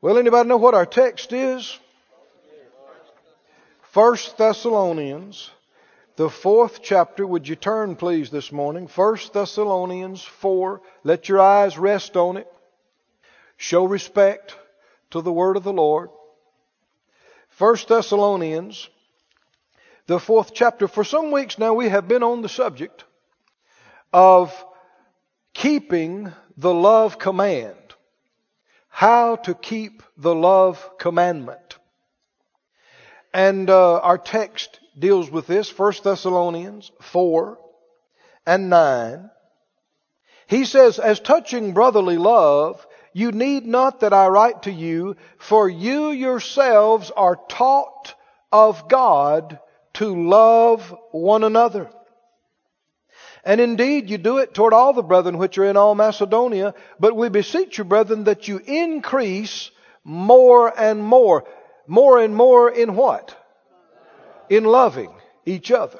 Well, anybody know what our text is? First Thessalonians, the fourth chapter. Would you turn, please, this morning? First Thessalonians 4. Let your eyes rest on it. Show respect to the word of the Lord. First Thessalonians, the fourth chapter. For some weeks now, we have been on the subject of keeping the love command. How to keep the love commandment. And uh, our text deals with this, 1 Thessalonians 4 and 9. He says, As touching brotherly love, you need not that I write to you, for you yourselves are taught of God to love one another. And indeed, you do it toward all the brethren which are in all Macedonia. But we beseech you, brethren, that you increase more and more. More and more in what? In loving each other.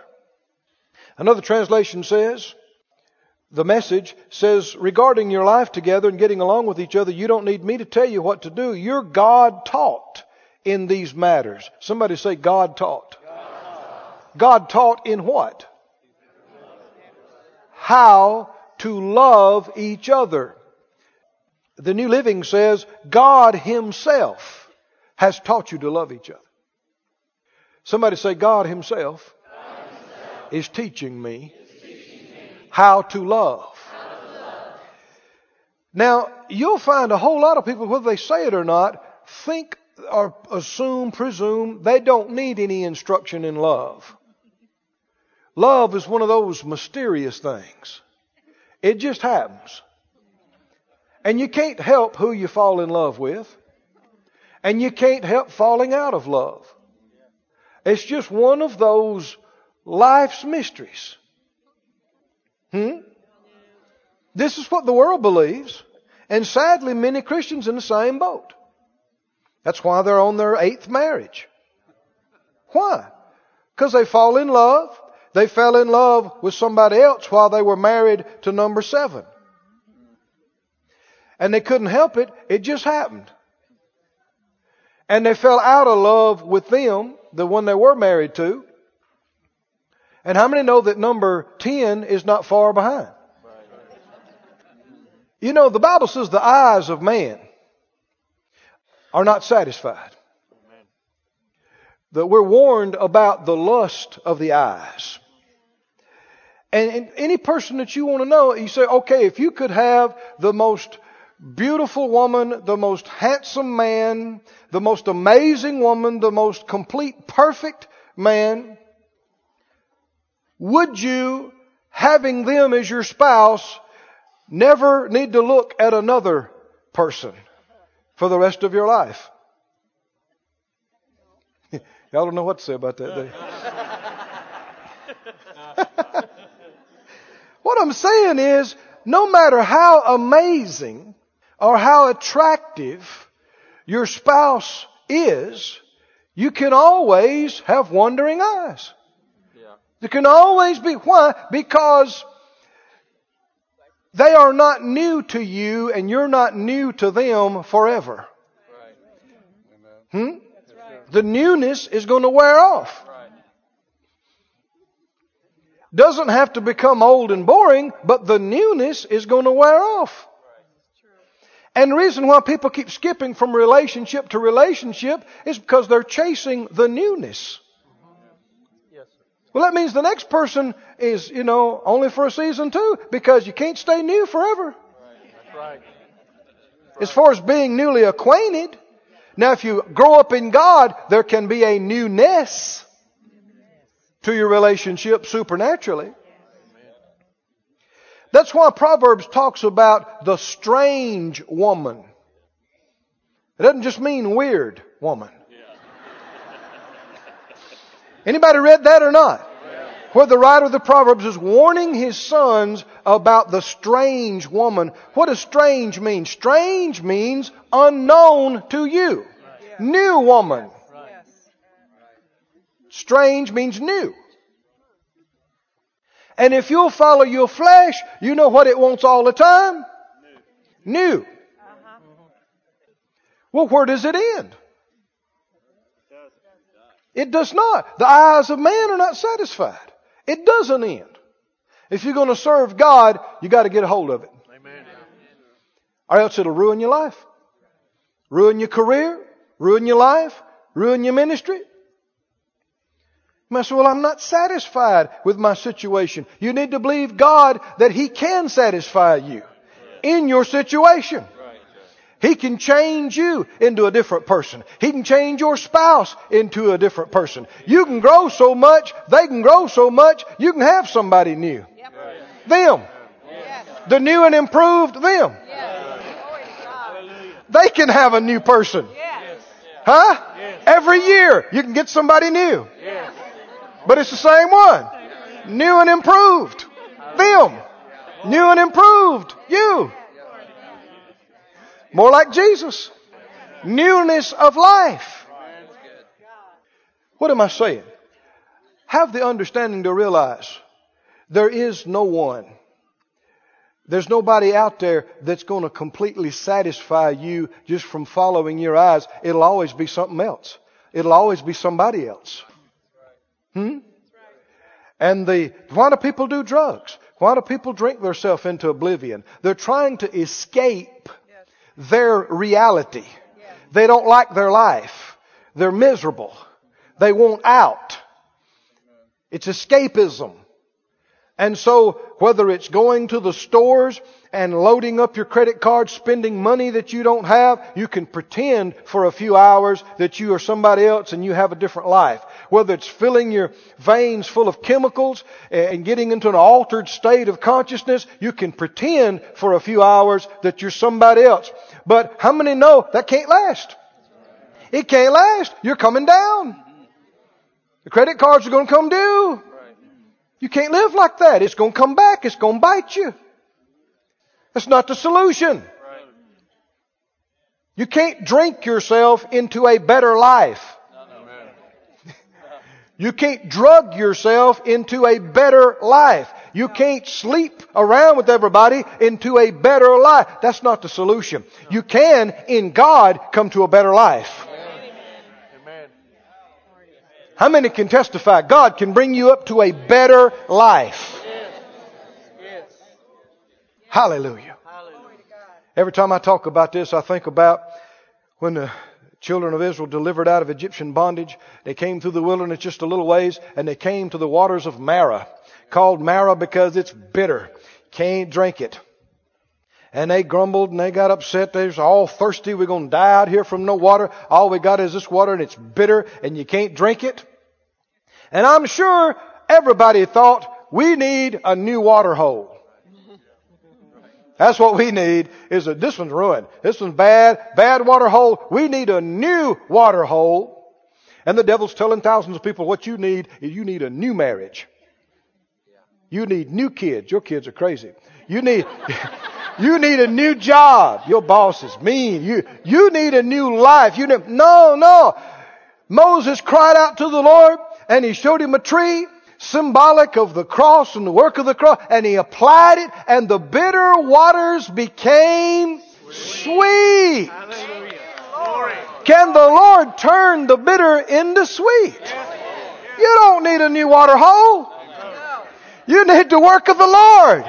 Another translation says, the message says, regarding your life together and getting along with each other, you don't need me to tell you what to do. You're God taught in these matters. Somebody say God taught. God taught in what? How to love each other. The New Living says, God Himself has taught you to love each other. Somebody say, God Himself, God himself is teaching me is teaching me how to how to love. Now, you'll find a whole lot of people, whether they say it or not, think or assume, presume they don't need any instruction in love. Love is one of those mysterious things. It just happens. And you can't help who you fall in love with. And you can't help falling out of love. It's just one of those life's mysteries. Hmm? This is what the world believes. And sadly, many Christians in the same boat. That's why they're on their eighth marriage. Why? Because they fall in love. They fell in love with somebody else while they were married to number seven. And they couldn't help it. It just happened. And they fell out of love with them, the one they were married to. And how many know that number 10 is not far behind? You know, the Bible says the eyes of man are not satisfied. That we're warned about the lust of the eyes. And, and any person that you want to know, you say, okay, if you could have the most beautiful woman, the most handsome man, the most amazing woman, the most complete, perfect man, would you, having them as your spouse, never need to look at another person for the rest of your life? Y'all don't know what to say about that, do? what I'm saying is, no matter how amazing or how attractive your spouse is, you can always have wandering eyes. There can always be. Why? Because they are not new to you and you're not new to them forever. Hmm? The newness is going to wear off. Doesn't have to become old and boring, but the newness is going to wear off. And the reason why people keep skipping from relationship to relationship is because they're chasing the newness. Well, that means the next person is, you know, only for a season too, because you can't stay new forever. As far as being newly acquainted, now if you grow up in God, there can be a newness to your relationship supernaturally. That's why Proverbs talks about the strange woman. It doesn't just mean weird woman. Anybody read that or not? Where the writer of the Proverbs is warning his sons about the strange woman. What does strange mean? Strange means unknown to you. New woman. Strange means new. And if you'll follow your flesh, you know what it wants all the time? New. Well, where does it end? It does not. The eyes of man are not satisfied. It doesn't end. If you're going to serve God, you got to get a hold of it. Amen. Or else it'll ruin your life. Ruin your career, ruin your life, ruin your ministry. You might say, well, I'm not satisfied with my situation. You need to believe God that He can satisfy you in your situation. He can change you into a different person. He can change your spouse into a different person. You can grow so much, they can grow so much, you can have somebody new. Them. The new and improved them. They can have a new person. Huh? Every year you can get somebody new. But it's the same one. New and improved. Them. New and improved. You. More like Jesus. Newness of life. What am I saying? Have the understanding to realize there is no one. There's nobody out there that's going to completely satisfy you just from following your eyes. It'll always be something else. It'll always be somebody else. Hmm? And the, why do people do drugs? Why do people drink themselves into oblivion? They're trying to escape their reality. They don't like their life. They're miserable. They want out. It's escapism. And so, whether it's going to the stores and loading up your credit card, spending money that you don't have, you can pretend for a few hours that you are somebody else and you have a different life. Whether it's filling your veins full of chemicals eh, and getting into an altered state of consciousness, you can pretend for a few hours that you're somebody else. But how many know that can't last? It can't last. You're coming down. The credit cards are going to come due. You can't live like that. It's going to come back. It's going to bite you. That's not the solution. You can't drink yourself into a better life. You can't drug yourself into a better life. You can't sleep around with everybody into a better life. That's not the solution. You can, in God, come to a better life. How many can testify God can bring you up to a better life? Hallelujah. Every time I talk about this, I think about when the children of Israel delivered out of Egyptian bondage. They came through the wilderness just a little ways and they came to the waters of Marah, called Marah because it's bitter. Can't drink it. And they grumbled and they got upset. They're all thirsty. We're going to die out here from no water. All we got is this water and it's bitter and you can't drink it. And I'm sure everybody thought we need a new water hole. That's what we need is that this one's ruined. This one's bad, bad water hole. We need a new water hole. And the devil's telling thousands of people what you need is you need a new marriage. You need new kids. Your kids are crazy. You need, you need a new job. Your boss is mean. You, you need a new life. You need, no, no. Moses cried out to the Lord and he showed him a tree symbolic of the cross and the work of the cross and he applied it and the bitter waters became sweet. Can the Lord turn the bitter into sweet? You don't need a new water hole. You need the work of the Lord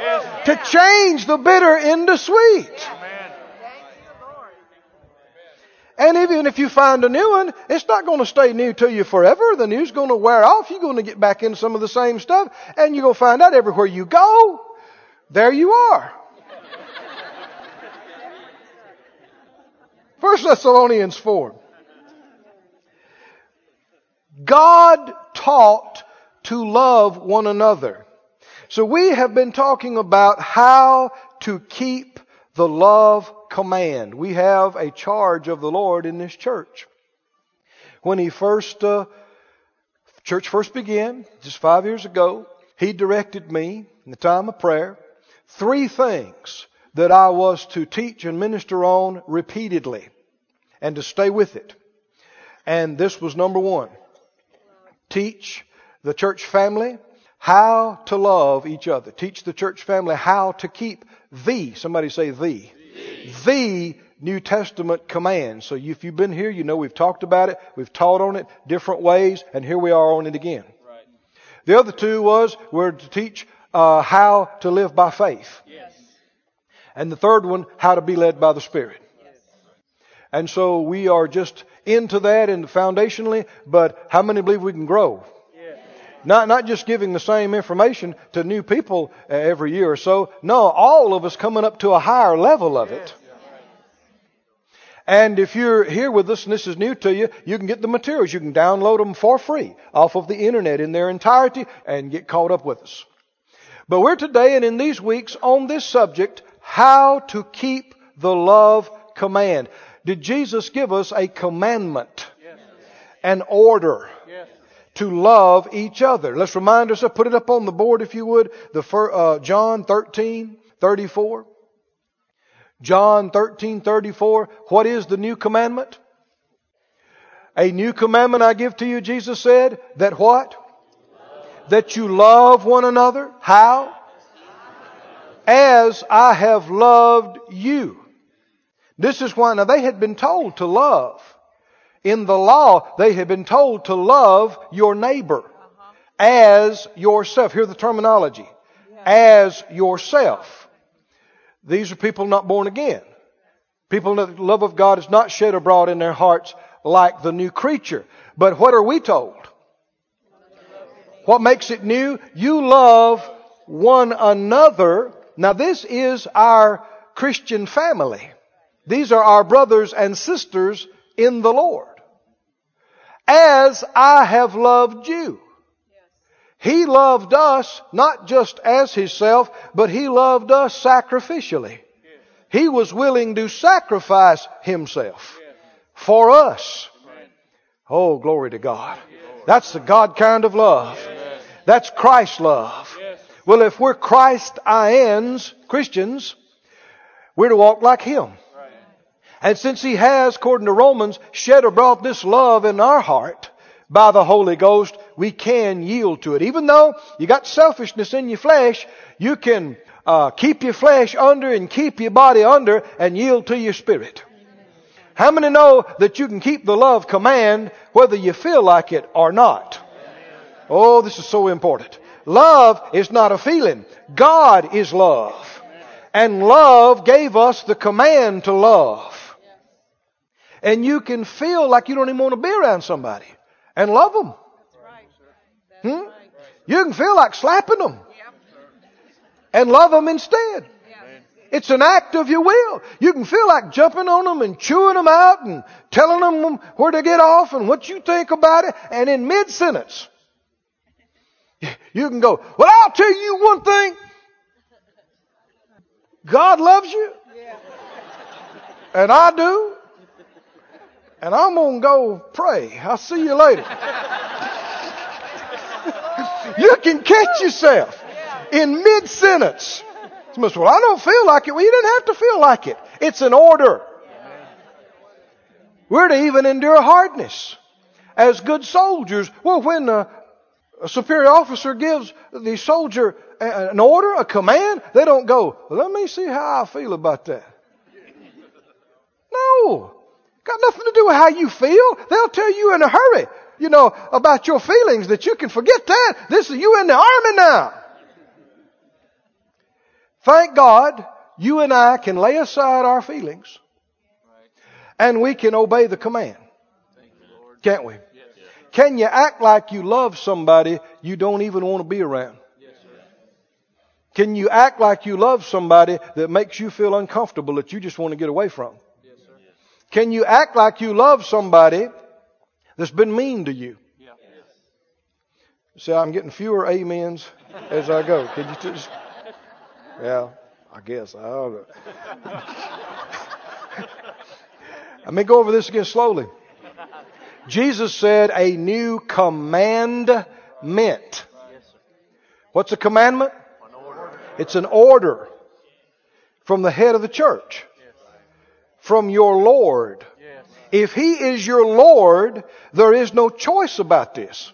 to change the bitter into sweet. And even if you find a new one, it's not going to stay new to you forever. The new's going to wear off. You're going to get back in some of the same stuff. And you're going to find out everywhere you go, there you are. First Thessalonians 4. God taught to love one another. So we have been talking about how to keep the love command. We have a charge of the Lord in this church. When he first, uh, church first began, just five years ago, he directed me in the time of prayer, three things that I was to teach and minister on repeatedly and to stay with it. And this was number one. Teach the church family how to love each other. Teach the church family how to keep the, somebody say the, the New Testament command. So if you've been here, you know we've talked about it, we've taught on it different ways, and here we are on it again. Right. The other two was we're to teach uh, how to live by faith. Yes. And the third one, how to be led by the Spirit. And so we are just into that and foundationally, but how many believe we can grow? Not, not just giving the same information to new people uh, every year or so. No, all of us coming up to a higher level of it. And if you're here with us and this is new to you, you can get the materials. You can download them for free off of the internet in their entirety and get caught up with us. But we're today and in these weeks on this subject, how to keep the love command. Did Jesus give us a commandment? Yes. An order? Yes. To love each other. Let's remind ourselves, put it up on the board if you would, the uh, John 13, 34. John 13, 34. What is the new commandment? A new commandment I give to you, Jesus said, that what? That you love one another. How? As I have loved you. This is why, now they had been told to love. In the law, they had been told to love your neighbor as yourself. Hear the terminology. As yourself. These are people not born again. People that the love of God is not shed abroad in their hearts like the new creature. But what are we told? What makes it new? You love one another. Now this is our Christian family. These are our brothers and sisters in the Lord. As I have loved you. He loved us not just as Himself, but He loved us sacrificially. He was willing to sacrifice Himself for us. Oh, glory to God. That's the God kind of love. That's Christ love. Well, if we're Christ-ians, Christians, we're to walk like Him. And since He has, according to Romans, shed abroad this love in our heart by the Holy Ghost, we can yield to it. Even though you got selfishness in your flesh, you can uh, keep your flesh under and keep your body under and yield to your spirit. How many know that you can keep the love command whether you feel like it or not? Oh, this is so important. Love is not a feeling. God is love. And love gave us the command to love. And you can feel like you don't even want to be around somebody and love them. Hmm? You can feel like slapping them and love them instead. It's an act of your will. You can feel like jumping on them and chewing them out and telling them where to get off and what you think about it. And in mid sentence, you can go, well, I'll tell you one thing. God loves you. And I do. And I'm going to go pray. I'll see you later. you can catch yourself in mid sentence. Well, I don't feel like it. Well, you didn't have to feel like it. It's an order. We're to even endure hardness as good soldiers. Well, when a, superior officer gives the soldier an order, a command, they don't go, well, let me see how I feel about that. No. Got nothing to do with how you feel. They'll tell you in a hurry, you know, about your feelings that you can forget that. This is you in the army now. Thank God you and I can lay aside our feelings and we can obey the command. Can't we? Can you act like you love somebody you don't even want to be around? Can you act like you love somebody that makes you feel uncomfortable that you just want to get away from? Can you act like you love somebody that's been mean to you? See, I'm getting fewer amens as I go. Can you just, yeah, I guess. I know. Let me go over this again slowly. Jesus said a new commandment. What's a commandment? It's an order from the head of the church, from your Lord. If He is your Lord, there is no choice about this.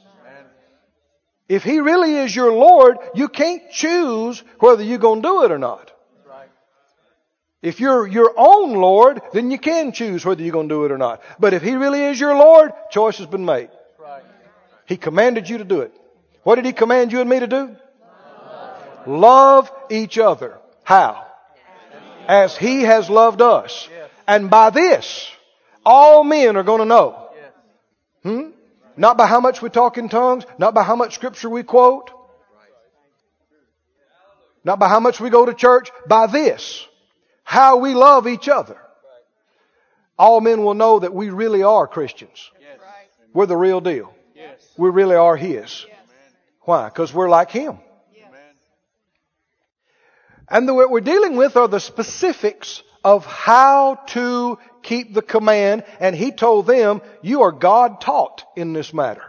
If He really is your Lord, you can't choose whether you're going to do it or not. If you're your own Lord, then you can choose whether you're going to do it or not. But if He really is your Lord, choice has been made. He commanded you to do it. What did He command you and me to do? Love each other. How? As He has loved us. And by this, all men are going to know. Hmm? Not by how much we talk in tongues, not by how much scripture we quote, not by how much we go to church, by this, how we love each other. All men will know that we really are Christians. We're the real deal. We really are His. Why? Because we're like Him. And the, what we're dealing with are the specifics of how to keep the command. And he told them, you are God taught in this matter.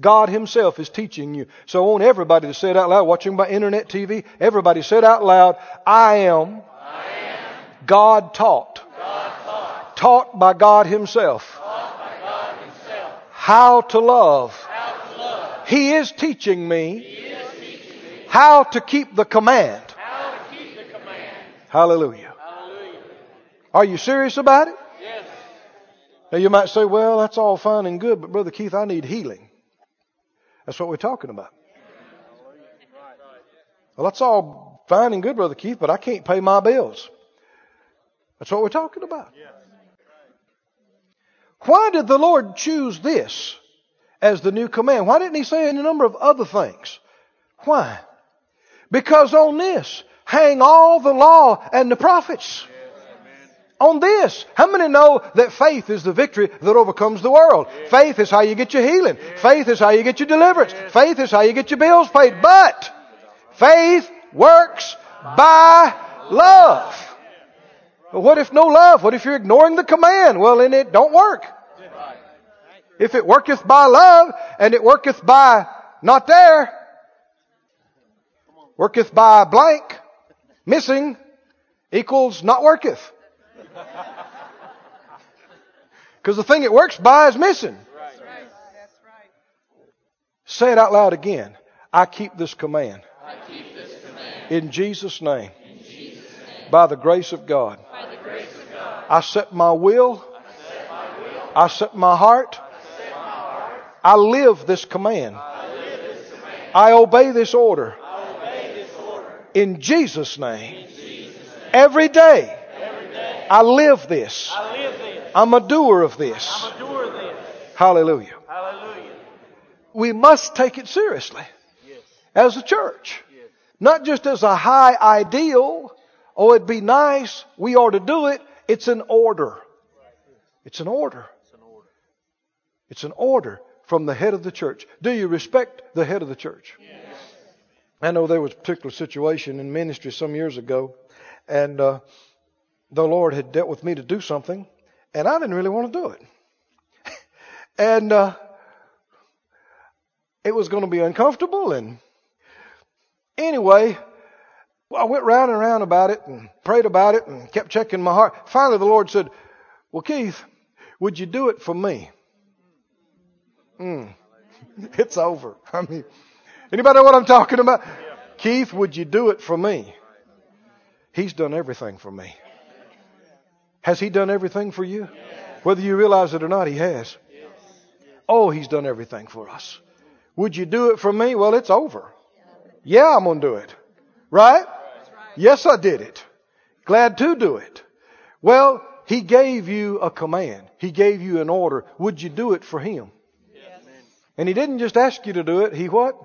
God himself is teaching you. So I want everybody to say it out loud, watching by internet TV, everybody say it out loud, I am, I am God taught. God taught, Taught by God himself. by God Himself, How to love. how to love. He is teaching me is teaching me how to keep the command. how to keep the command. Hallelujah. Hallelujah. Are you serious about it? Yes. Now you might say, well, that's all fine and good, but Brother Keith, I need healing. That's what we're talking about. Well, that's all fine and good, Brother Keith, but I can't pay my bills. That's what we're talking about. Why did the Lord choose this as the new command? Why didn't He say a number of other things? Why? Because on this hang all the law and the prophets. On this, how many know that faith is the victory that overcomes the world? Faith is how you get your healing. Faith is how you get your deliverance. Faith is how you get your bills paid. But faith works by love. But what if no love? What if you're ignoring the command? Well, then it don't work. If it worketh by love and it worketh by not there, worketh by blank, missing, equals not worketh. Because the thing it works by is missing. Say it out loud again. I keep this command. Keep this command In Jesus' name. in Jesus' name. By the grace of God. Grace of God, I set my will. I set my heart. I live this command. I obey this order. In Jesus' in Jesus' name. Every day. I live this. I live this. I'm a doer of this. I'm a doer of this. Hallelujah. Hallelujah. We must take it seriously Yes. as a church. Yes. Not just as a high ideal. Oh, it'd be nice. We ought to do it. It's an order. It's an order. It's an order. It's an order from the head of the church. Do you respect the head of the church? Yes. I know there was a particular situation in ministry some years ago, and uh, the Lord had dealt with me to do something, and I didn't really want to do it. and uh, it was going to be uncomfortable, and anyway, I went round and round about it and prayed about it and kept checking my heart. Finally, the Lord said, "Well, Keith, would you do it for me?" Mm. It's over. I mean, anybody know what I'm talking about? Keith, would you do it for me? He's done everything for me. Has he done everything for you? Whether you realize it or not, he has. Oh, he's done everything for us. Would you do it for me? Well, it's over. Yeah, I'm going to do it. Right? Yes, I did it. Glad to do it. Well, he gave you a command. He gave you an order. Would you do it for him? And he didn't just ask you to do it. He what?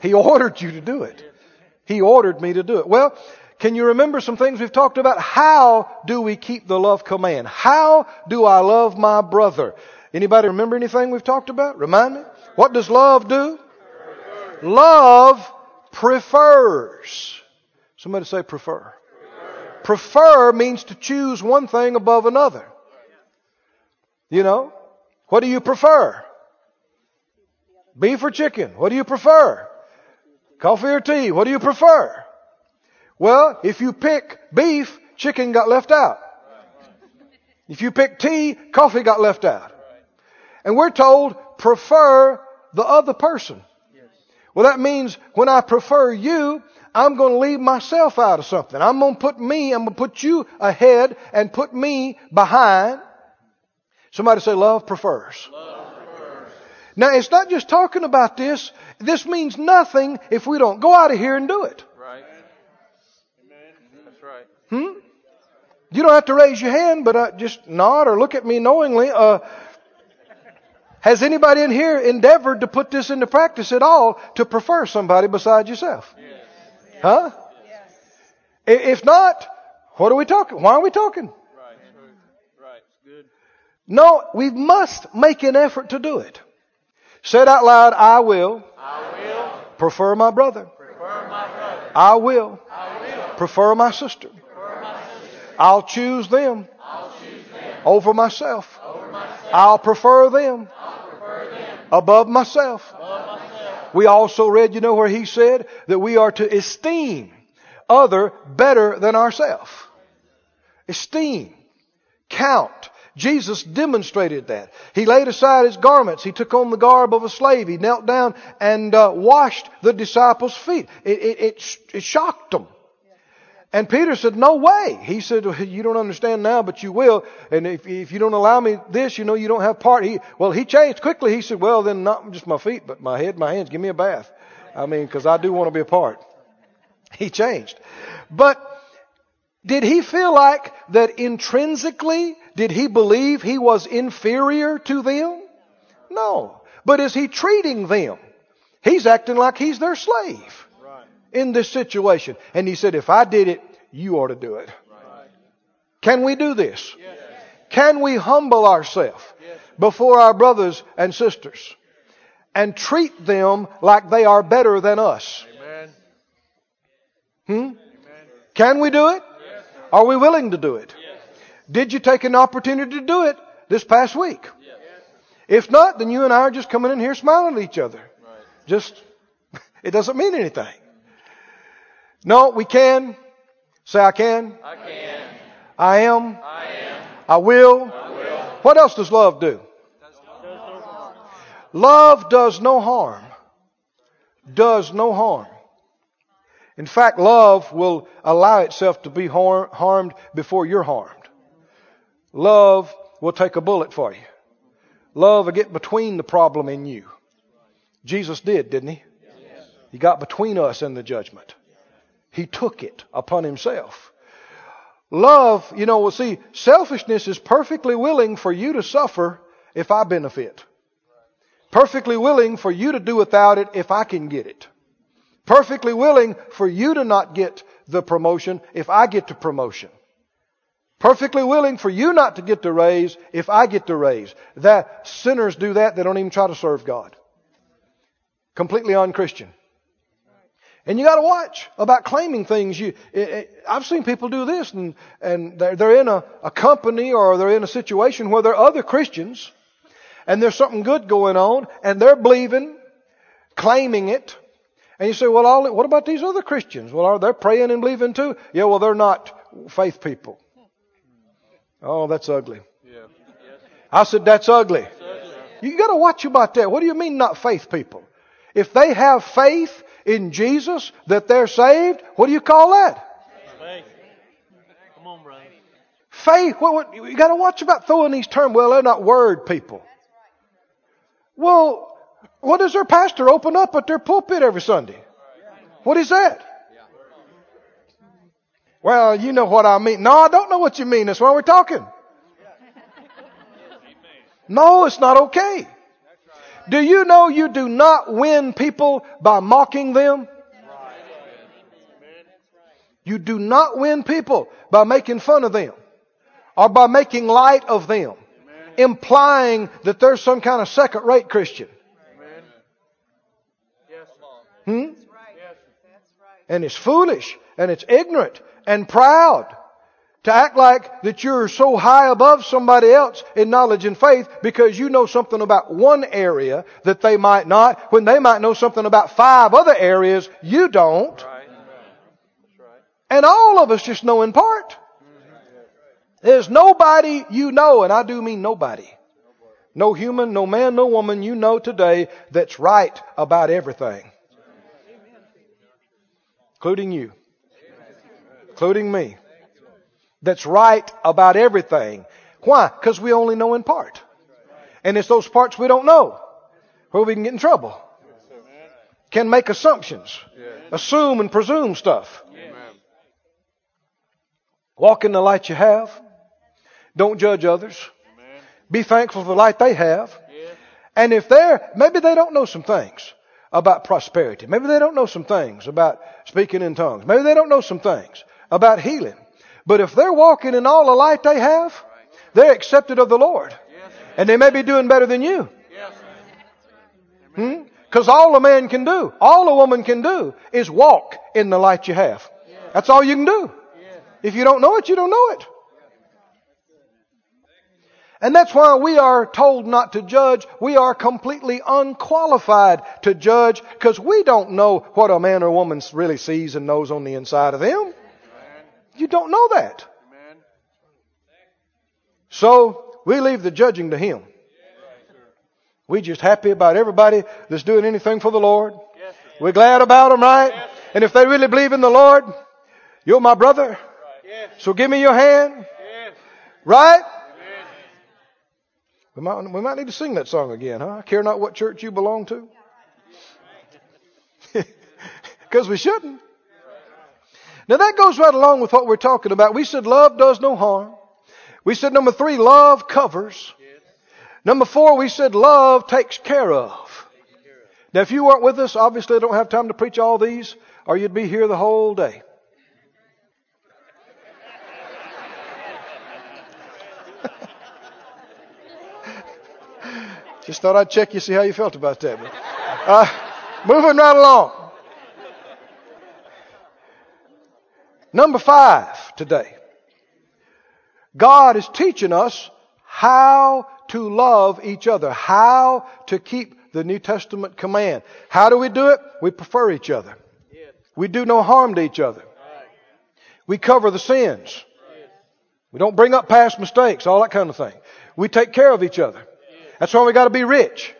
He ordered you to do it. He ordered me to do it. Well, can you remember some things we've talked about? How do we keep the love command? How do I love my brother? Anybody remember anything we've talked about? Remind me. What does love do? Love prefers. Somebody say prefer. Prefer means to choose one thing above another. You know? What do you prefer? Beef or chicken? What do you prefer? Coffee or tea? What do you prefer? Well, if you pick beef, chicken got left out. If you pick tea, coffee got left out. And we're told prefer the other person. Well, that means when I prefer you, I'm going to leave myself out of something. I'm going to put me, I'm going to put you ahead and put me behind. Somebody say love prefers. Love prefers. Now, it's not just talking about this. This means nothing if we don't go out of here and do it. Right. Amen. That's right. Hmm? You don't have to raise your hand, but uh, just nod or look at me knowingly. Uh, has anybody in here endeavored to put this into practice at all to prefer somebody besides yourself? Yes. Huh? I- If not, what are we talking? Why are we talking? Right. Right. Good. No, we must make an effort to do it. Say it out loud, I will I will prefer my brother. prefer my brother. I will I will prefer my sister. I'll choose them I'll choose them over myself. over myself. I'll prefer them I'll prefer them above myself. above myself. We also read, you know, where he said that we are to esteem other better than ourselves. Esteem. Count. Jesus demonstrated that. He laid aside his garments. He took on the garb of a slave. He knelt down and uh, washed the disciples' feet. It, it, it, it shocked them. And Peter said, no way. He said, you don't understand now, but you will. And if, if you don't allow me this, you know, you don't have part. He, well, he changed quickly. He said, well, then not just my feet, but my head, my hands. Give me a bath. I mean, cause I do want to be a part. He changed. But did he feel like that intrinsically, did he believe he was inferior to them? No. But is he treating them? He's acting like he's their slave. In this situation. And he said, if I did it, you ought to do it. Can we do this? Can we humble ourselves before our brothers and sisters and treat them like they are better than us? Hmm? Can we do it? Are we willing to do it? Did you take an opportunity to do it this past week? If not, then you and I are just coming in here smiling at each other. Just, it doesn't mean anything. No, we can. Say, I can. I can. I am. I am. I will. I will. What else does love do? Love does no harm. Does no harm. In fact, love will allow itself to be har- harmed before you're harmed. Love will take a bullet for you. Love will get between the problem and you. Jesus did, didn't he? He got between us and the judgment. He took it upon himself. Love, you know, well, see, selfishness is perfectly willing for you to suffer if I benefit. Perfectly willing for you to do without it if I can get it. Perfectly willing for you to not get the promotion if I get the promotion. Perfectly willing for you not to get the raise if I get the raise. That sinners do that, they don't even try to serve God. Completely unchristian. And you got to watch about claiming things. You, it, it, I've seen people do this, and and they're, they're in a, a company or they're in a situation where there are other Christians, and there's something good going on, and they're believing, claiming it, and you say, well, all, what about these other Christians? Well, are they praying and believing too? Yeah, well, they're not faith people. Oh, that's ugly. Yeah. I said that's ugly. It's ugly. You got to watch about that. What do you mean not faith people? If they have faith in Jesus that they're saved, what do you call that? Faith. Come on, brother. Faith. What, what, you got to watch about throwing these terms. Well, they're not word people. Well, what does their pastor open up at their pulpit every Sunday? What is that? Well, you know what I mean. No, I don't know what you mean. That's why we're talking. No, it's not okay. Do you know you do not win people by mocking them? You do not win people by making fun of them or by making light of them, implying that they're some kind of second rate Christian. Hmm? And it's foolish and it's ignorant and proud to act like that you're so high above somebody else in knowledge and faith because you know something about one area that they might not when they might know something about five other areas you don't. Right. Right. And all of us just know in part. There's nobody you know, and I do mean nobody. No human, no man, no woman you know today that's right about everything. including you, including me, that's right about everything. Why? Because we only know in part. And it's those parts we don't know where we can get in trouble. Can make assumptions, assume and presume stuff. Walk in the light you have. Don't judge others. Be thankful for the light they have. And if they're, maybe they don't know some things about prosperity. Maybe they don't know some things about speaking in tongues. Maybe they don't know some things about healing. But if they're walking in all the light they have, they're accepted of the Lord. And they may be doing better than you. Hmm? Because all a man can do, all a woman can do, is walk in the light you have. That's all you can do. If you don't know it, you don't know it. And that's why we are told not to judge. We are completely unqualified to judge because we don't know what a man or woman really sees and knows on the inside of them. You don't know that. So we leave the judging to Him. We just happy about everybody that's doing anything for the Lord. We're glad about them, right? And if they really believe in the Lord, you're my brother. So give me your hand. Right? We might, we might need to sing that song again, huh? I care not what church you belong to. Because we shouldn't. Now that goes right along with what we're talking about. We said love does no harm. We said number three, love covers. Number four, we said love takes care of. Now if you weren't with us, obviously I don't have time to preach all these, or you'd be here the whole day. Just thought I'd check you, see how you felt about that. Uh, moving right along. Number five today. God is teaching us how to love each other, how to keep the New Testament command. How do we do it? We prefer each other. We do no harm to each other. We cover the sins. We don't bring up past mistakes, all that kind of thing. We take care of each other. That's why we got to be rich.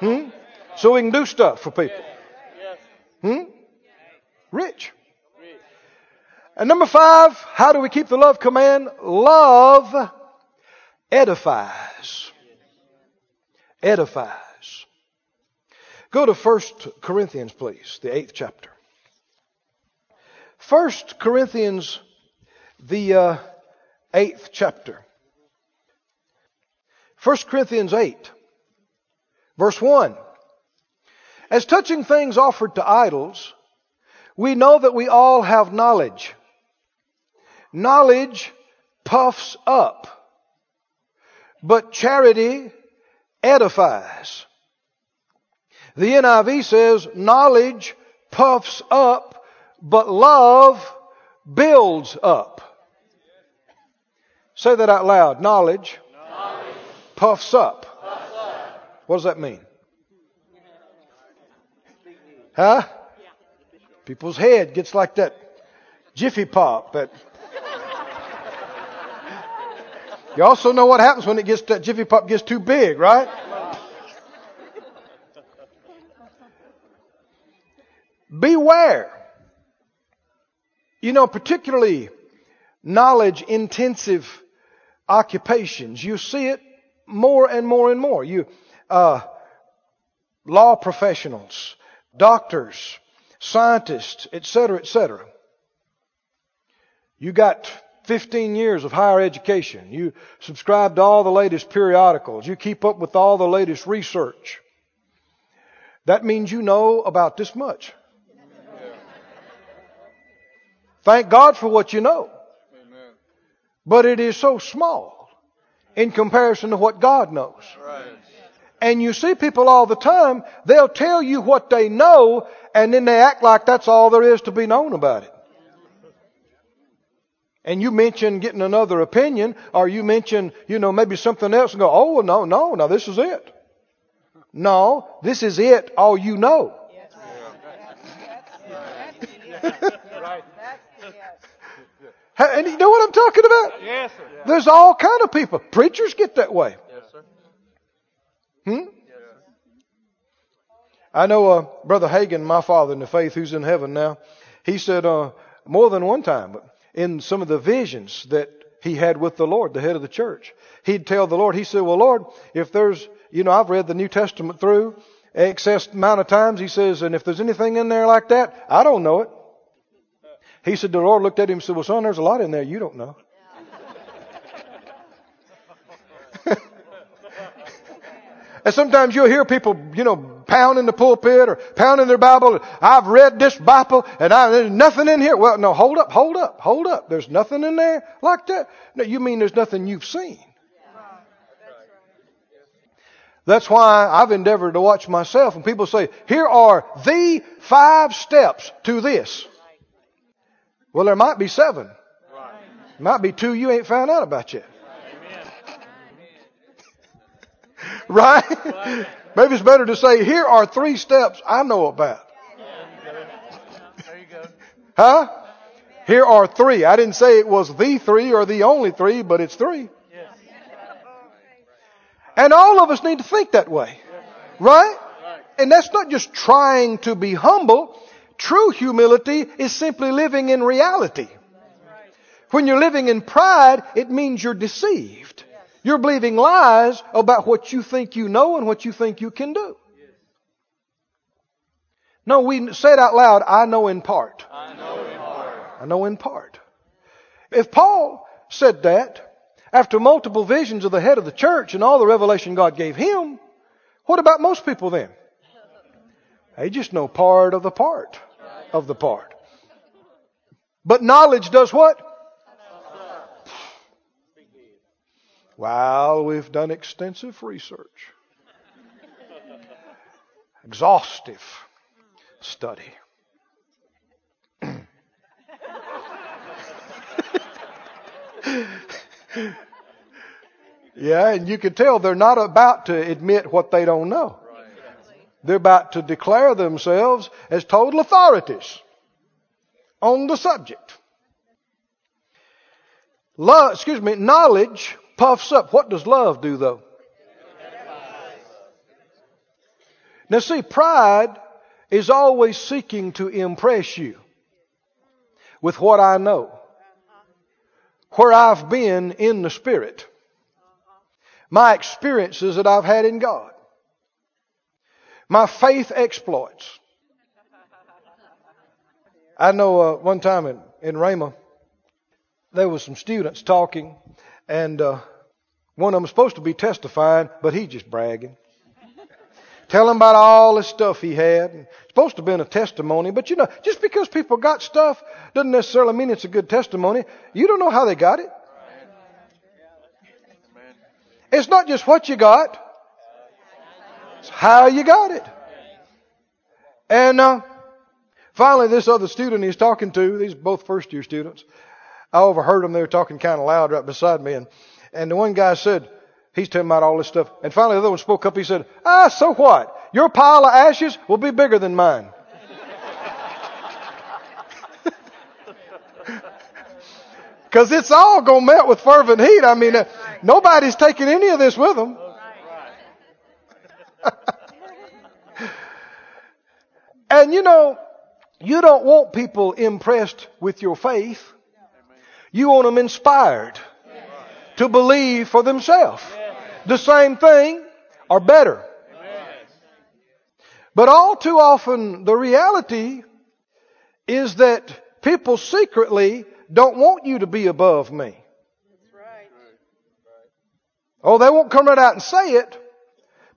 Hmm? So we can do stuff for people. Hmm? Rich. And number five, how do we keep the love command? Love edifies. Edifies. Go to First Corinthians, please, the eighth chapter. First Corinthians, the uh, eighth chapter. 1 Corinthians 8, verse 1. As touching things offered to idols, we know that we all have knowledge. Knowledge puffs up, but charity edifies. The NIV says knowledge puffs up, but love builds up. Say that out loud. Knowledge, knowledge puffs up. Puffs up. What does that mean? Huh? People's head gets like that jiffy pop that You also know what happens when it gets jiffy pop gets too big, right? Beware. You know, particularly knowledge intensive occupations, you see it more and more and more. You, uh, law professionals, doctors, scientists, etc., etc. You got 15 years of higher education. You subscribe to all the latest periodicals. You keep up with all the latest research. That means you know about this much. Thank God for what you know. But it is so small in comparison to what God knows. And you see people all the time, they'll tell you what they know, and then they act like that's all there is to be known about it. And you mention getting another opinion, or you mention, you know, maybe something else and go, oh, no, no, now this is it. No, this is it, all you know. And you know what I'm talking about? Yes, sir. There's all kind of people. Preachers get that way. Yes, sir. Hmm? I know uh, Brother Hagin, my father in the faith, who's in heaven now. He said uh, more than one time, but in some of the visions that he had with the Lord, the head of the church, he'd tell the Lord, he said, "Well, Lord, if there's, you know, I've read the New Testament through excess amount of times." He says, "And if there's anything in there like that, I don't know it." He said, the Lord looked at him and said, "Well, son, there's a lot in there you don't know." And sometimes you'll hear people, you know, pounding the pulpit or pounding their Bible. I've read this Bible and I, there's nothing in here. Well, no, hold up, hold up, hold up. There's nothing in there like that. No, you mean there's nothing you've seen. That's why I've endeavored to watch myself and people say, here are the five steps to this. Well, there might be seven. Might be two you ain't found out about yet. Right? Maybe it's better to say, here are three steps I know about. There you go. Huh? Here are three. I didn't say it was the three or the only three, but it's three. And all of us need to think that way. Right? And that's not just trying to be humble. True humility is simply living in reality. When you're living in pride, it means you're deceived. You're believing lies about what you think you know and what you think you can do. No, we say it out loud, I know in part. I know in part. I know in part. If Paul said that after multiple visions of the head of the church and all the revelation God gave him, what about most people then? They just know part of the part of the part. But knowledge does what? Well, we've done extensive research, exhaustive study. yeah, and you can tell they're not about to admit what they don't know. They're about to declare themselves as total authorities on the subject. Love, excuse me, knowledge puffs up. What does love do though? Now see, pride is always seeking to impress you with what I know, where I've been in the Spirit, my experiences that I've had in God, my faith exploits. I know uh, one time in, in Rhema, there was some students talking, and uh, one of them was supposed to be testifying, but he just bragging. Telling about all the stuff he had. And supposed to have been a testimony, but you know, just because people got stuff doesn't necessarily mean it's a good testimony. You don't know how they got it. It's not just what you got, it's how you got it. And uh, finally, this other student he's talking to, these are both first year students, I overheard them. They were talking kind of loud right beside me. And, and the one guy said, he's telling about all this stuff. And finally the other one spoke up. He said, ah, so what? Your pile of ashes will be bigger than mine. Because it's all going to melt with fervent heat. I mean, uh, nobody's taking any of this with them. and you know, you don't want people impressed with your faith. You want them inspired to believe for themselves. The same thing or better. But all too often, the reality is that people secretly don't want you to be above me. Oh, they won't come right out and say it,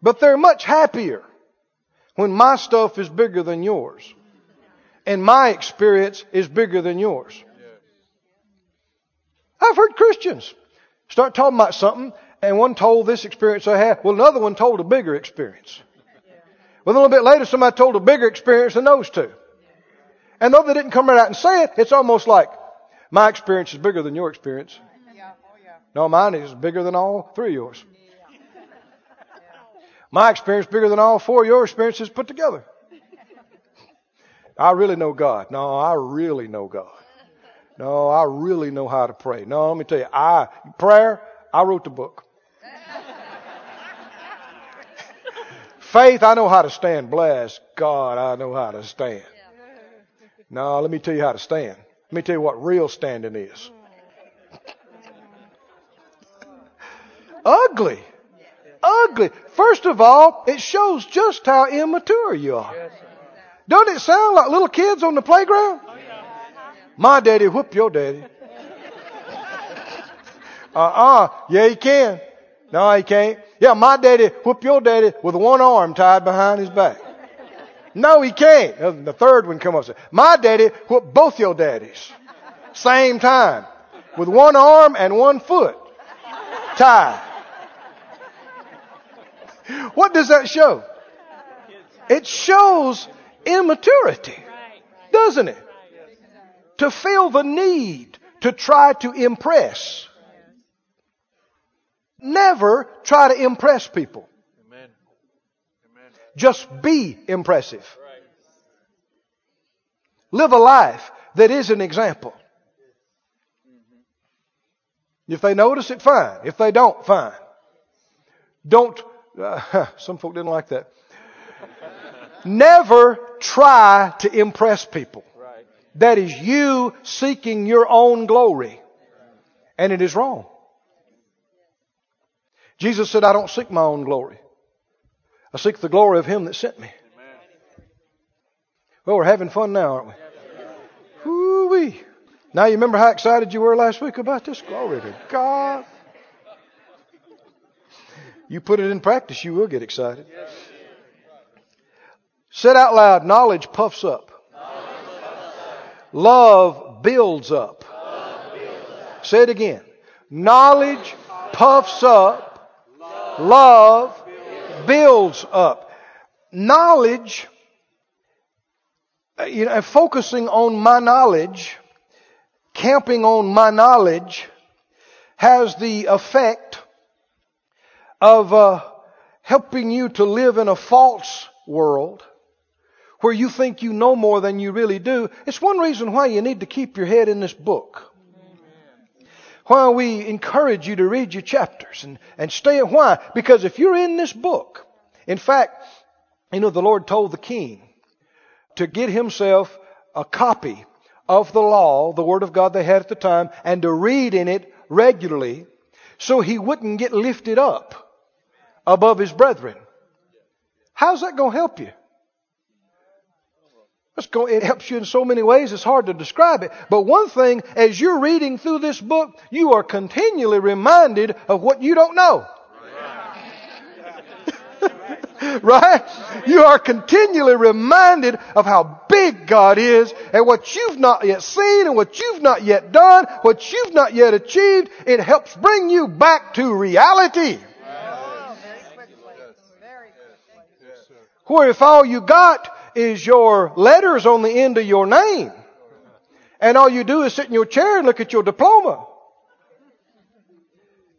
but they're much happier when my stuff is bigger than yours. And my experience is bigger than yours. I've heard Christians start talking about something, and one told this experience I had. Well, another one told a bigger experience. Well, a little bit later, somebody told a bigger experience than those two. And though they didn't come right out and say it, it's almost like my experience is bigger than your experience. No, mine is bigger than all three of yours. My experience is bigger than all four of your experiences put together. I really know God. No, I really know God. No, I really know how to pray. No, let me tell you, I, prayer, I wrote the book. Faith, I know how to stand. Bless God, I know how to stand. No, let me tell you how to stand. Let me tell you what real standing is. Ugly. Ugly. First of all, it shows just how immature you are. Doesn't it sound like little kids on the playground? Oh, My daddy whoop your daddy. Uh-uh. Yeah, he can. No, he can't. Yeah, my daddy whoop your daddy with one arm tied behind his back. No, he can't. Uh, the third one come up and say, my daddy whoop both your daddies. Same time. With one arm and one foot tied. What does that show? It shows immaturity, doesn't it? To feel the need to try to impress. Never try to impress people. Just be impressive. Live a life that is an example. If they notice it, fine. If they don't, fine. Don't, uh, some folk didn't like that. Never try to impress people. That is you seeking your own glory. And it is wrong. Jesus said, I don't seek my own glory. I seek the glory of Him that sent me. Well, we're having fun now, aren't we? Woo-wee. Now you remember how excited you were last week about this? Glory to God. You put it in practice, you will get excited. Said out loud, knowledge puffs up. Love builds up. Say it again. Knowledge puffs up. Love builds up. Knowledge, uh, you know, focusing on my knowledge, camping on my knowledge, has the effect of uh, helping you to live in a false world where you think you know more than you really do. It's one reason why you need to keep your head in this book. Why we encourage you to read your chapters and, and stay. Why? Because if you're in this book, in fact, you know, the Lord told the king to get himself a copy of the law, the Word of God they had at the time, and to read in it regularly so he wouldn't get lifted up above his brethren. How's that going to help you? It helps you in so many ways, it's hard to describe it. But one thing, as you're reading through this book, you are continually reminded of what you don't know. right? You are continually reminded of how big God is and what you've not yet seen and what you've not yet done, what you've not yet achieved. It helps bring you back to reality. Where if all you got is your letters on the end of your name. And all you do is sit in your chair and look at your diploma.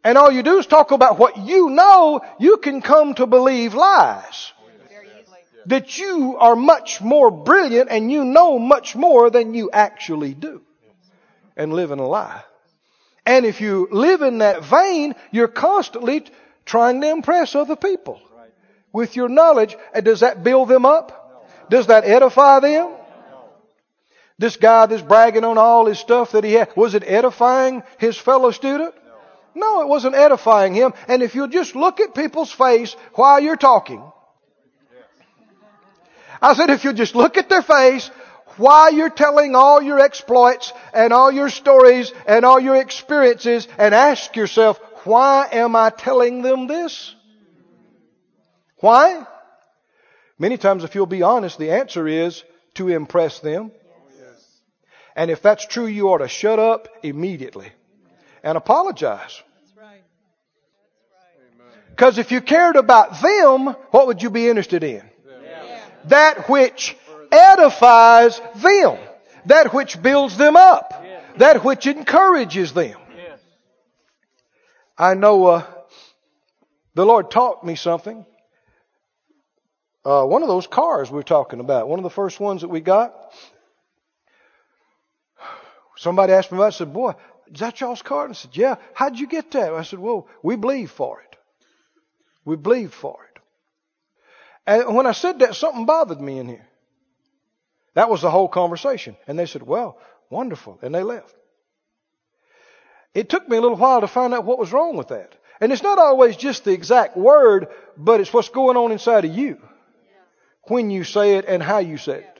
And all you do is talk about what you know, you can come to believe lies. That you are much more brilliant and you know much more than you actually do. And live in a lie. And if you live in that vein, you're constantly trying to impress other people with your knowledge. And does that build them up? Does that edify them? This guy that's bragging on all his stuff that he had, was it edifying his fellow student? No, it wasn't edifying him. And if you just look at people's face while you're talking, I said if you just look at their face while you're telling all your exploits and all your stories and all your experiences and ask yourself, why am I telling them this? Why? Many times, if you'll be honest, the answer is to impress them. And if that's true, you ought to shut up immediately and apologize. Because if you cared about them, what would you be interested in? That which edifies them. That which builds them up. That which encourages them. I know uh, the Lord taught me something uh, one of those cars we are talking about, one of the first ones that we got. Somebody asked me about it. I said, Boy, is that y'all's car? And I said, Yeah. How'd you get that? I said, Well, we believe for it. We believed for it. And when I said that, something bothered me in here. That was the whole conversation. And they said, well, wonderful. And they left. It took me a little while to find out what was wrong with that. And it's not always just the exact word, but it's what's going on inside of you when you say it and how you say it.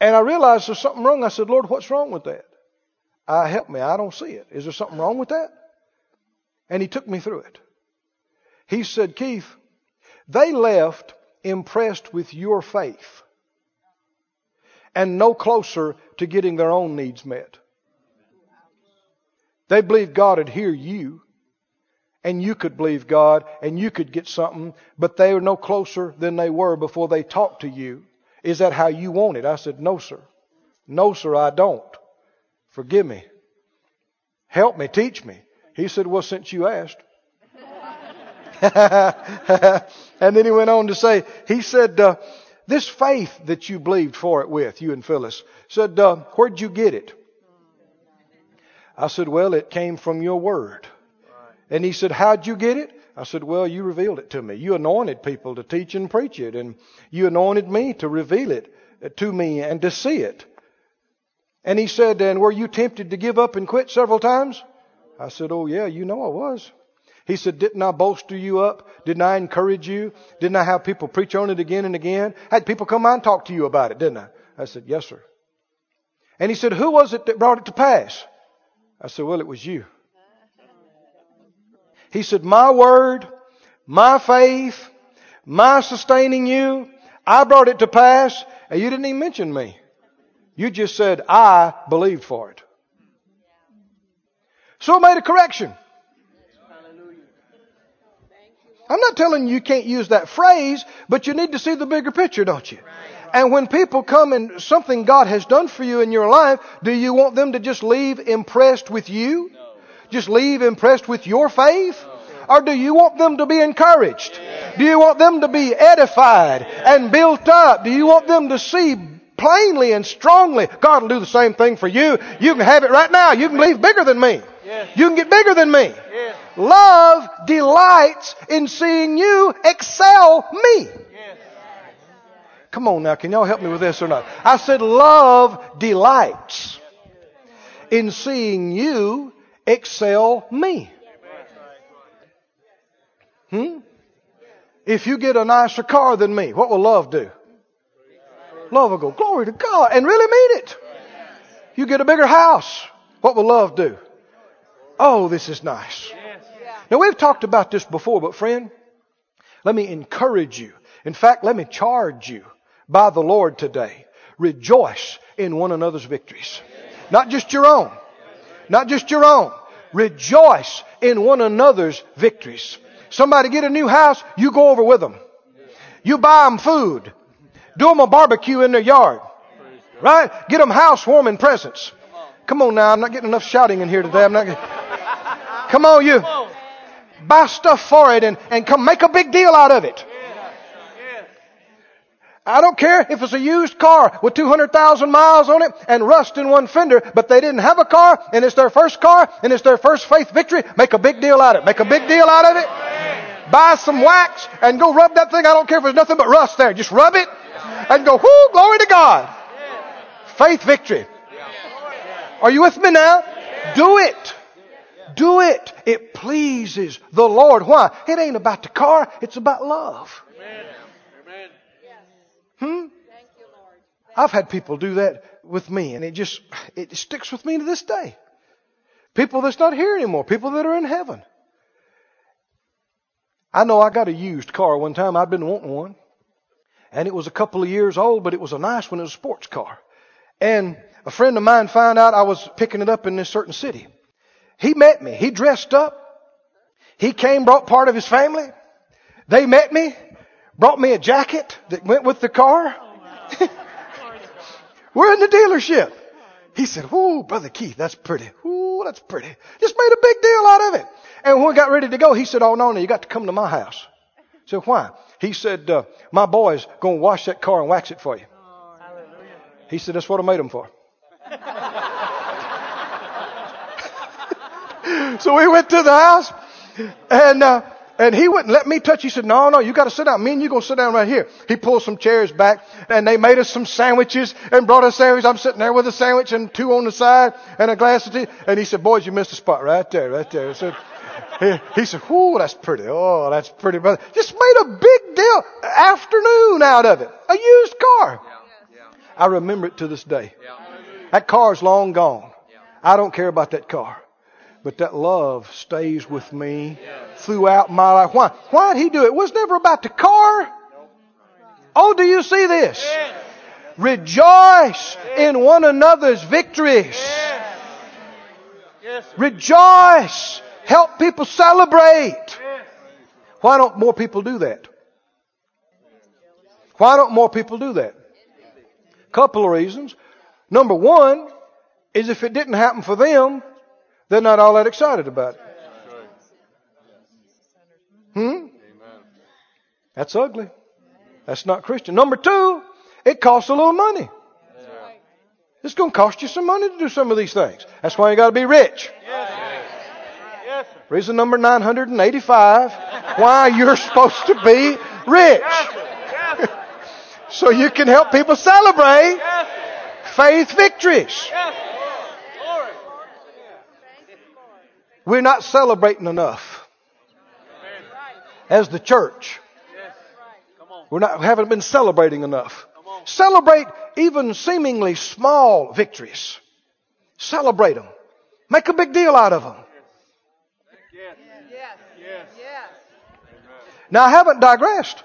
And I realized there's something wrong. I said, Lord, what's wrong with that? I uh, help me. I don't see it. Is there something wrong with that? And he took me through it. He said, Keith, they left impressed with your faith and no closer to getting their own needs met. They believed God would hear you and you could believe God and you could get something, but they are no closer than they were before they talked to you. Is that how you want it? I said, No, sir. No, sir, I don't. Forgive me. Help me, teach me. He said, Well, since you asked. and then he went on to say, He said, uh, This faith that you believed for it with, you and Phyllis, said, uh, Where'd you get it? I said, Well, it came from your word. And he said, How'd you get it? I said, Well, you revealed it to me. You anointed people to teach and preach it, and you anointed me to reveal it to me and to see it. And he said, And were you tempted to give up and quit several times? I said, Oh, yeah, you know I was. He said, Didn't I bolster you up? Didn't I encourage you? Didn't I have people preach on it again and again? Had people come out and talk to you about it, didn't I? I said, Yes, sir. And he said, Who was it that brought it to pass? I said, Well, it was you. He said, My word, my faith, my sustaining you, I brought it to pass, and you didn't even mention me. You just said, I believed for it. So I made a correction. I'm not telling you you can't use that phrase, but you need to see the bigger picture, don't you? And when people come and something God has done for you in your life, do you want them to just leave impressed with you? Just leave impressed with your faith? Or do you want them to be encouraged? Do you want them to be edified and built up? Do you want them to see plainly and strongly God will do the same thing for you? You can have it right now. You can believe bigger than me. You can get bigger than me. Love delights in seeing you excel me. Come on now, can y'all help me with this or not? I said, love delights in seeing you excel me. Hmm? If you get a nicer car than me, what will love do? Love will go, glory to God, and really mean it. You get a bigger house, what will love do? Oh, this is nice. Now we've talked about this before, but friend, let me encourage you. In fact, let me charge you by the Lord today. Rejoice in one another's victories. Not just your own. Not just your own. Rejoice in one another's victories. Somebody get a new house, you go over with them. You buy them food. Do them a barbecue in their yard. Right? Get them housewarming presents. Come on now, I'm not getting enough shouting in here today. I'm not getting... Come on, you. Buy stuff for it and, and come make a big deal out of it. I don't care if it's a used car with 200,000 miles on it and rust in one fender, but they didn't have a car and it's their first car and it's their first faith victory. Make a big deal out of it. Make a big deal out of it. Buy some wax and go rub that thing. I don't care if there's nothing but rust there. Just rub it and go, whoo, glory to God. Faith victory. Are you with me now? Do it. Do it. It pleases the Lord. Why? It ain't about the car. It's about love. Hmm? I've had people do that with me and it just, it sticks with me to this day. People that's not here anymore. People that are in heaven. I know I got a used car one time. I'd been wanting one. And it was a couple of years old, but it was a nice one. It was a sports car. And a friend of mine found out I was picking it up in this certain city. He met me. He dressed up. He came, brought part of his family. They met me brought me a jacket that went with the car. We're in the dealership. He said, Whoo, Brother Keith, that's pretty. Whoo, that's pretty. Just made a big deal out of it. And when we got ready to go, he said, Oh, no, no, you got to come to my house. I said, Why? He said, uh, My boy's going to wash that car and wax it for you. He said, That's what I made him for. so we went to the house and uh, And he wouldn't let me touch. He said, no, no, you got to sit down. Me and you to sit down right here. He pulled some chairs back and they made us some sandwiches and brought us sandwiches. I'm sitting there with a sandwich and two on the side and a glass of tea. And he said, boys, you missed a spot right there, right there. So he, he said, whoo, that's pretty. Oh, that's pretty, brother. Just made a big deal, afternoon out of it. A used car. I remember it to this day. That car's long gone. I don't care about that car. But that love stays with me throughout my life. Why? Why did he do it? It was never about the car. Oh, do you see this? Rejoice in one another's victories. Rejoice. Help people celebrate. Why don't more people do that? Why don't more people do that? Couple of reasons. Number one is if it didn't happen for them, they're not all that excited about it. Hmm? That's ugly. That's not Christian. Number two, it costs a little money. It's going to cost you some money to do some of these things. That's why you got to be rich. Reason number 985, why you're supposed to be rich. so you can help people celebrate faith victories. We're not celebrating enough as the church. We're not, haven't been celebrating enough. Celebrate even seemingly small victories. Celebrate them. Make a big deal out of them. Now I haven't digressed.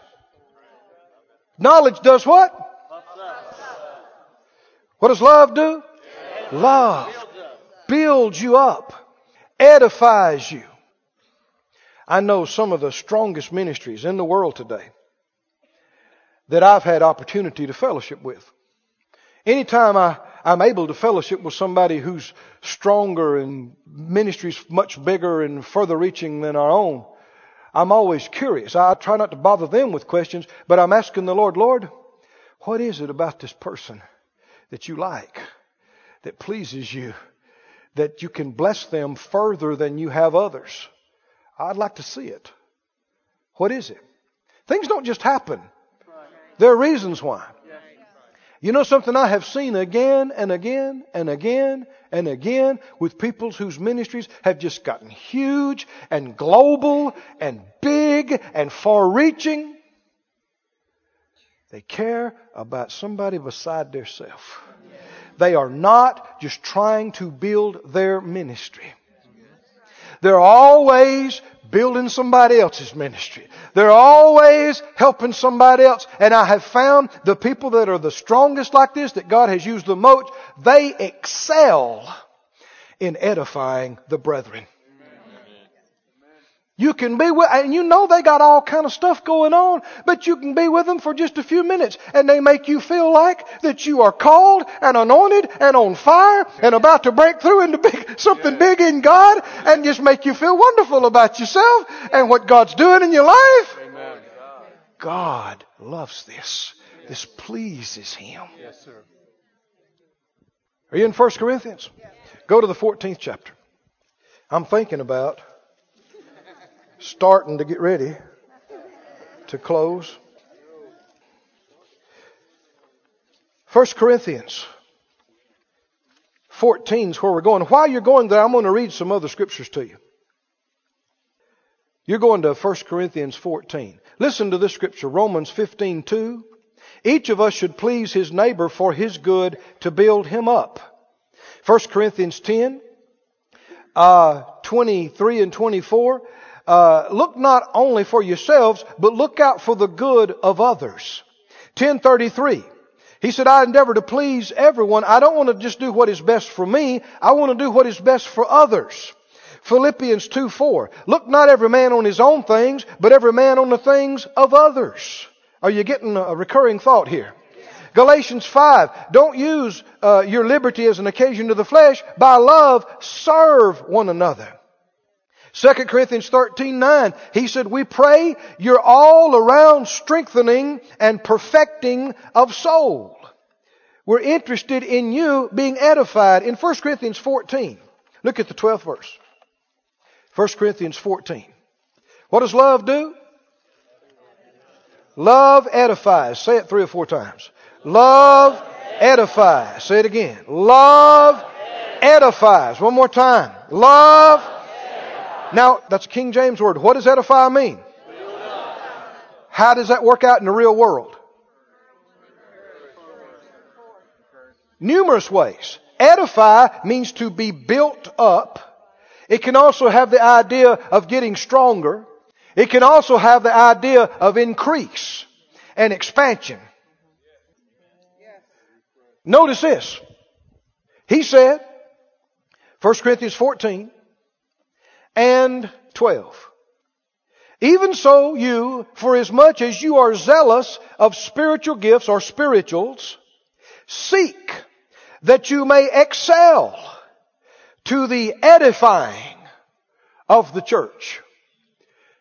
Knowledge does what? What does love do? Love builds you up, edifies you. I know some of the strongest ministries in the world today that I've had opportunity to fellowship with. Anytime I, I'm able to fellowship with somebody who's stronger and ministries much bigger and further reaching than our own, I'm always curious. I try not to bother them with questions, but I'm asking the Lord, Lord, what is it about this person that you like, that pleases you, that you can bless them further than you have others? I'd like to see it. What is it? Things don't just happen. There are reasons why. You know something I have seen again and again and again and again with people whose ministries have just gotten huge and global and big and far reaching. They care about somebody beside themselves. They are not just trying to build their ministry. They're always building somebody else's ministry. They're always helping somebody else. And I have found the people that are the strongest like this, that God has used the most, they excel in edifying the brethren. You can be with, and you know they got all kind of stuff going on, but you can be with them for just a few minutes and they make you feel like that you are called and anointed and on fire and about to break through into big, something big in God and just make you feel wonderful about yourself and what God's doing in your life. God loves this. This pleases Him. Yes, sir. Are you in 1 Corinthians? Go to the 14th chapter. I'm thinking about starting to get ready to close. 1 Corinthians 14 is where we're going. While you're going there, I'm going to read some other scriptures to you. You're going to 1 Corinthians 14. Listen to this scripture, Romans 15, 2. Each of us should please his neighbor for his good to build him up. 1 Corinthians 10, uh, 23 and 24. Uh, look not only for yourselves, but look out for the good of others. 1033. He said, I endeavor to please everyone. I don't want to just do what is best for me. I want to do what is best for others. Philippians 2 4. Look not every man on his own things, but every man on the things of others. Are you getting a recurring thought here? Galatians 5. Don't use uh, your liberty as an occasion to the flesh. By love, serve one another. 2 Corinthians 13, 9, he said, we pray you're all around strengthening and perfecting of soul. We're interested in you being edified. In 1 Corinthians 14, look at the 12th verse. 1 Corinthians 14. What does love do? Love edifies. Say it three or four times. Love edifies. Say it again. Love edifies. One more time. Love. Now, that's a King James word. What does edify mean? How does that work out in the real world? Numerous ways. Edify means to be built up. It can also have the idea of getting stronger. It can also have the idea of increase and expansion. Notice this. He said, 1 Corinthians 14 and 12. Even so you, for as much as you are zealous of spiritual gifts or spirituals, seek that you may excel to the edifying of the church.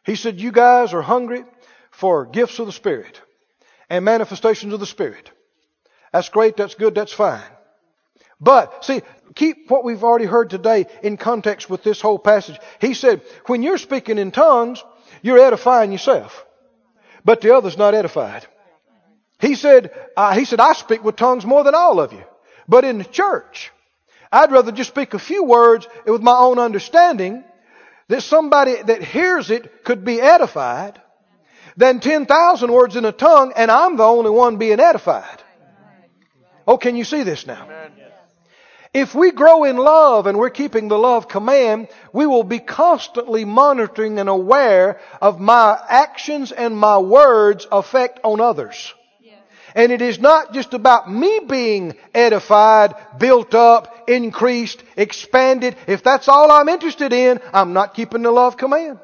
He said, you guys are hungry for gifts of the Spirit and manifestations of the Spirit. That's great, that's good, that's fine. But, see, keep what we've already heard today in context with this whole passage. He said, when you're speaking in tongues, you're edifying yourself. But the other's not edified. He said, uh, he said, I speak with tongues more than all of you. But in the church, I'd rather just speak a few words with my own understanding that somebody that hears it could be edified than 10,000 words in a tongue and I'm the only one being edified. Oh, can you see this now? If we grow in love and we're keeping the love command, we will be constantly monitoring and aware of my actions and my words effect on others. And it is not just about me being edified, built up, increased, expanded. If that's all I'm interested in, I'm not keeping the love command.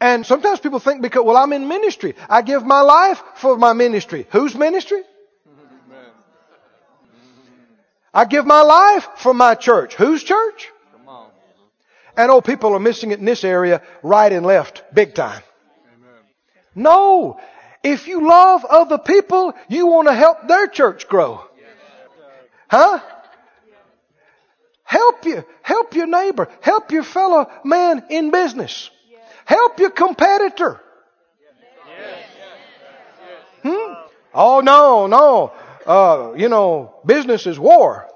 And sometimes people think because, well, I'm in ministry. I give my life for my ministry. Whose ministry? I give my life for my church. Whose church? And oh, people are missing it in this area, right and left, big time. No. If you love other people, you want to help their church grow. Huh? Help you, help your neighbor, help your fellow man in business. Help your competitor. Hmm? Oh no, no uh, you know, business is war.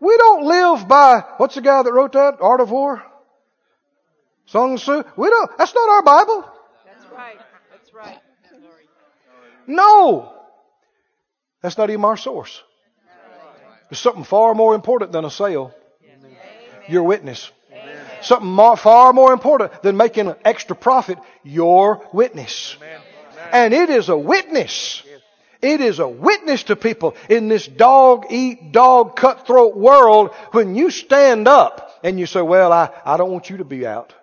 We don't live by, what's the guy that wrote that? Art of War? Sun Tzu? We don't, that's not our Bible. That's right. That's right. No! That's not even our source. There's something far more important than a sale. Your witness. Something far more important than making an extra profit. Your witness. And it is a witness it is a witness to people in this dog eat dog cutthroat world when you stand up and you say, well, I, I don't want you to be out.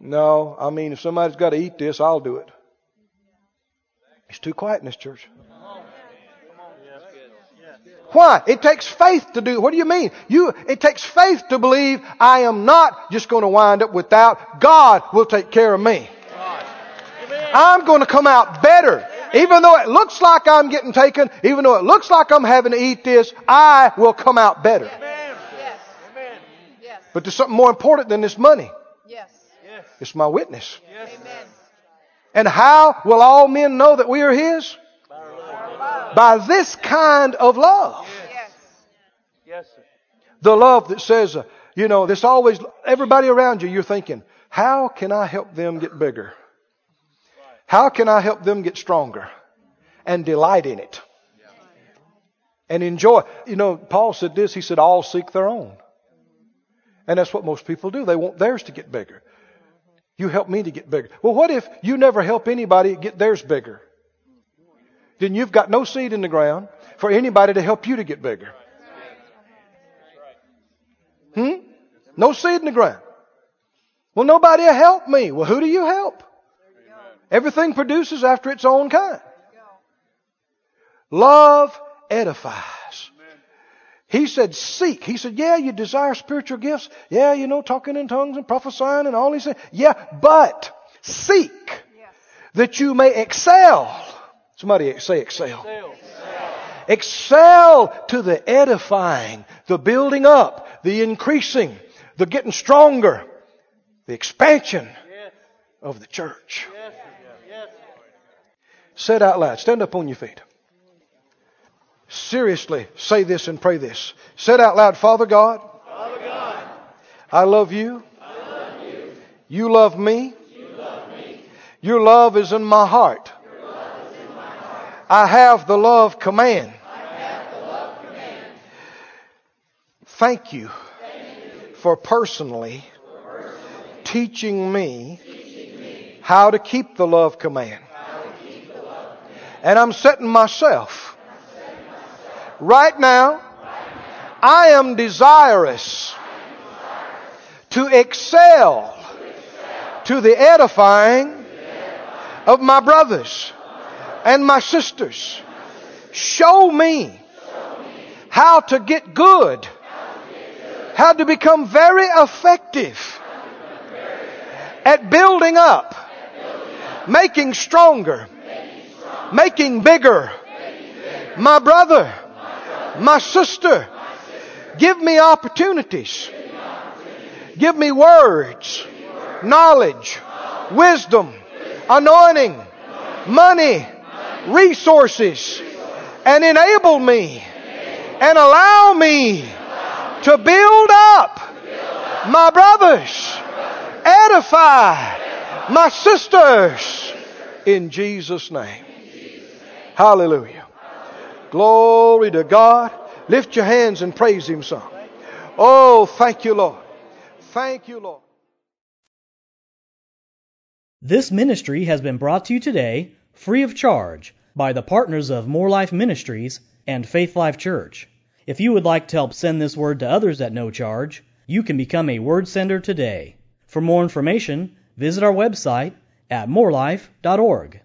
No, I mean, if somebody's got to eat this, I'll do it. It's too quiet in this church. Why? It takes faith to do. What do you mean? You, it takes faith to believe I am not just going to wind up without. God will take care of me. I'm going to come out better. Even though it looks like I'm getting taken, even though it looks like I'm having to eat this, I will come out better. Yes. Yes. But there's something more important than this money. Yes. It's my witness. Amen. And how will all men know that we are His? By this kind of love. Yes. Yes. The love that says, uh, you know, this always, everybody around you, you're thinking, how can I help them get bigger? How can I help them get stronger? And delight in it. And enjoy. You know, Paul said this, he said, all seek their own. And that's what most people do. They want theirs to get bigger. You help me to get bigger. Well, what if you never help anybody get theirs bigger? Then you've got no seed in the ground for anybody to help you to get bigger. Hmm? No seed in the ground. Well, nobody will help me. Well, who do you help? Everything produces after its own kind. Love edifies. He said, seek. He said, yeah, you desire spiritual gifts. Yeah, you know, talking in tongues and prophesying and all these things. Yeah, but seek that you may excel. Somebody say excel. Excel to the edifying, the building up, the increasing, the getting stronger, the expansion of the church. Yes. Say it out loud. Stand up on your feet. Seriously, say this and pray this. Say it out loud. Father God, Father God, I love you. I love You You love me. You love me. Your love is in my heart. I have the love command. Thank you for personally teaching me how to keep the love command. And I'm setting myself right now. I am desirous to excel to the edifying of my brothers and my sisters. Show me how to get good, how to become very effective at building up, making stronger, making bigger. My brother, my sister, give me opportunities. Give me words, knowledge, wisdom, anointing, money, resources, and enable me. And allow me to build up my brothers, edify my sisters. In Jesus' name. Hallelujah. Glory to God. Lift your hands and praise Him some. Oh, thank you, Lord. Thank you, Lord. This ministry has been brought to you today free of charge by the partners of More Life Ministries and Faith Life Church. If you would like to help send this word to others at no charge, you can become a word sender today. For more information, visit our website at morelife.org.